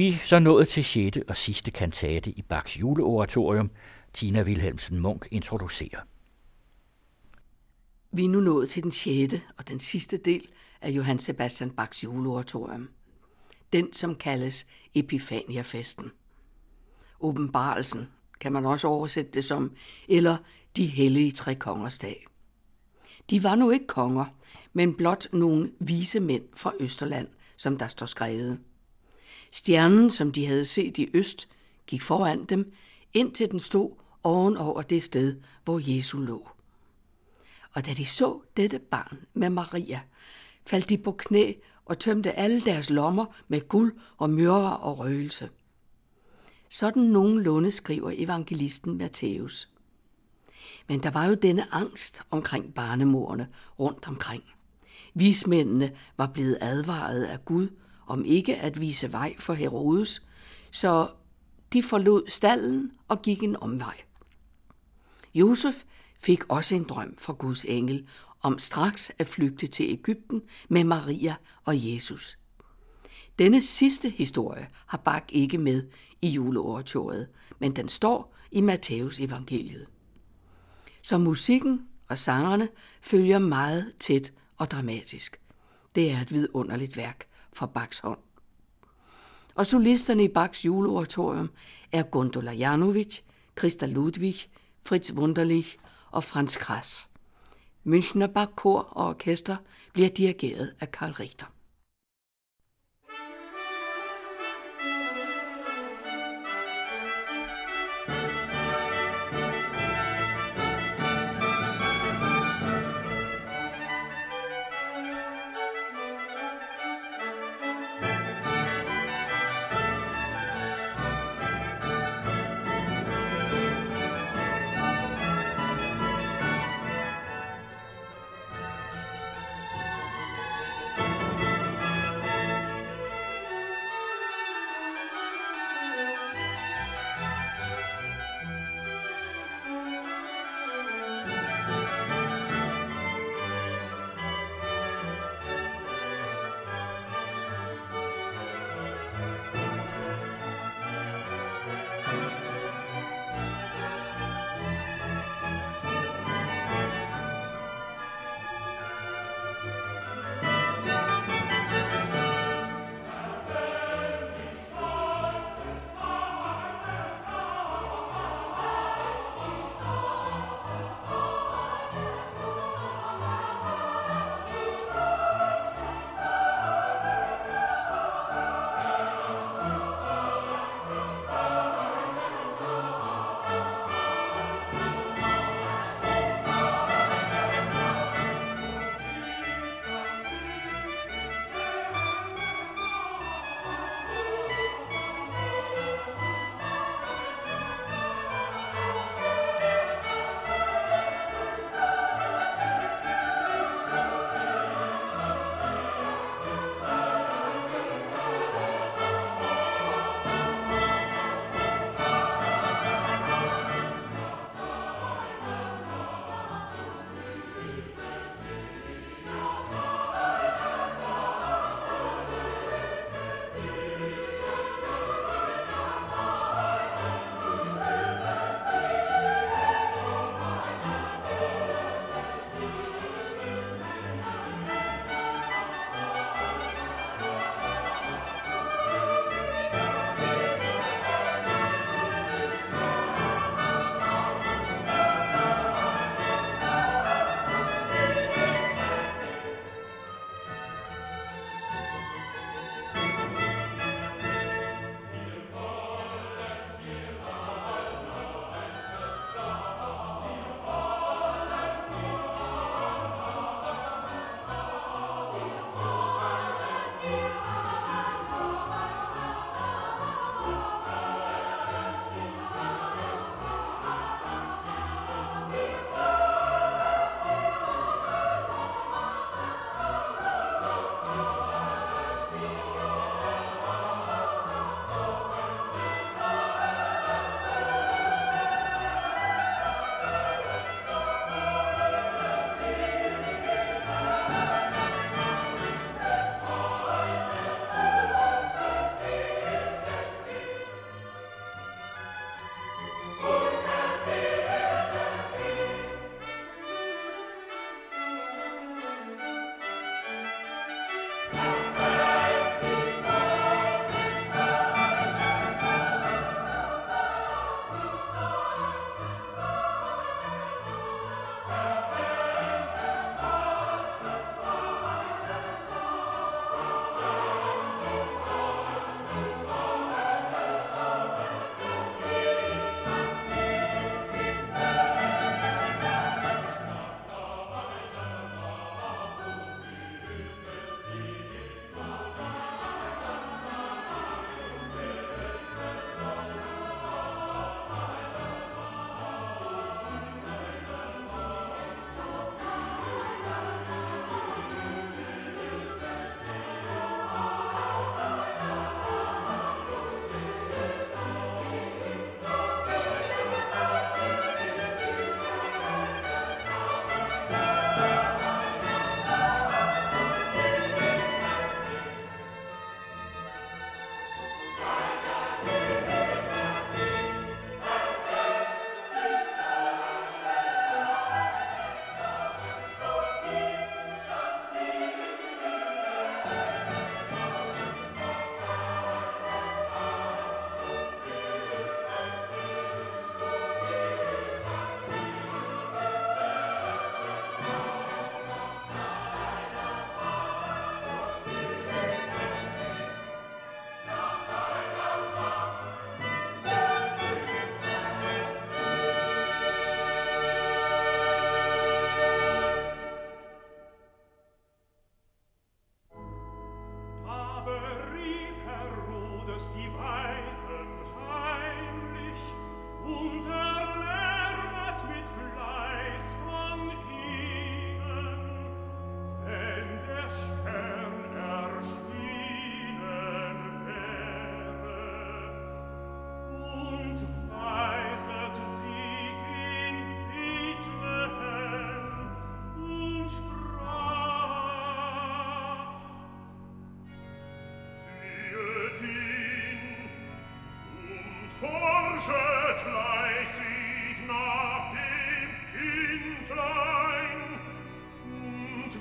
Vi er så nået til 6. og sidste kantate i Bachs juleoratorium. Tina Wilhelmsen Munk introducerer. Vi er nu nået til den 6. og den sidste del af Johann Sebastian Bachs juleoratorium. Den, som kaldes Epifaniafesten. Åbenbarelsen kan man også oversætte det som, eller de hellige tre kongers dag. De var nu ikke konger, men blot nogle vise mænd fra Østerland, som der står skrevet. Stjernen, som de havde set i øst, gik foran dem, indtil den stod oven over det sted, hvor Jesus lå. Og da de så dette barn med Maria, faldt de på knæ og tømte alle deres lommer med guld og myrre og røgelse. Sådan nogenlunde skriver evangelisten Matthæus. Men der var jo denne angst omkring barnemorerne rundt omkring. Vismændene var blevet advaret af Gud om ikke at vise vej for Herodes, så de forlod stallen og gik en omvej. Josef fik også en drøm fra Guds engel om straks at flygte til Ægypten med Maria og Jesus. Denne sidste historie har Bak ikke med i juleoratoriet, men den står i Matthæus evangeliet. Så musikken og sangerne følger meget tæt og dramatisk. Det er et vidunderligt værk fra Bachs hånd. Og solisterne i Bachs juleoratorium er Gondola Janovic, Christa Ludwig, Fritz Wunderlich og Franz Kras. Münchner Bach Kor og Orkester bliver dirigeret af Karl Richter. marschet nach dem Kindlein, und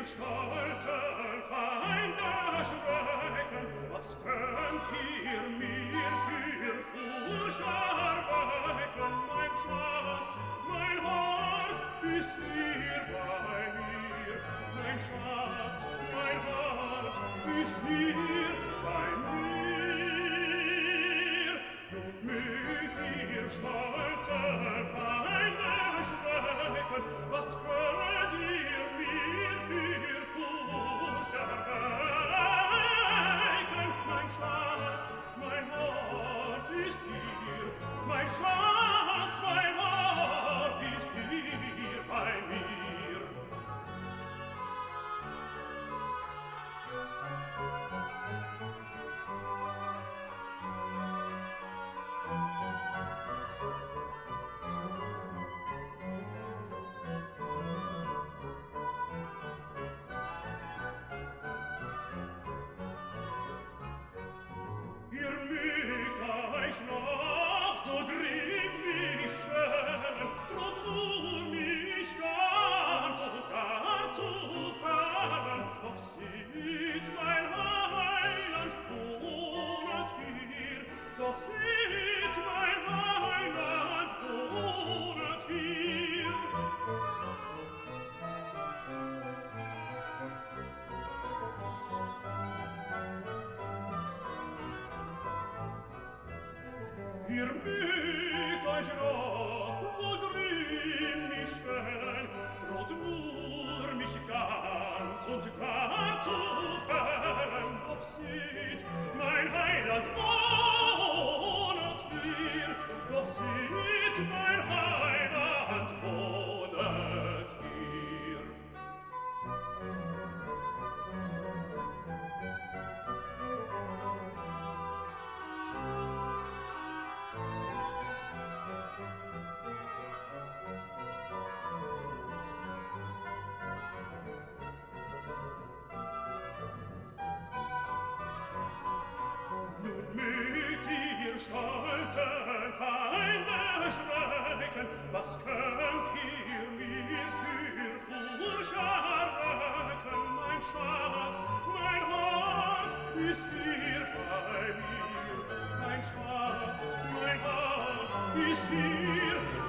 im stolzen Feind was könnt ihr mir für Furcht erwecken? Mein mein Hort ist hier bei mir, mein mein Hort ist hier bei mir. Nun mögt ihr stolzen Feind was stolzen Feinde schrecken, was könnt ihr mir für Furcht erwecken? Mein Schatz, mein Hort ist hier bei mir, mein Schatz, mein Hort ist hier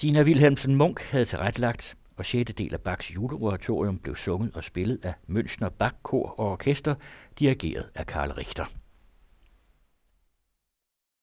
Tina Wilhelmsen Munk havde tilrettelagt, og 6. del af Bachs juleoratorium blev sunget og spillet af Münchner Bachkor og Orkester, dirigeret af Karl Richter.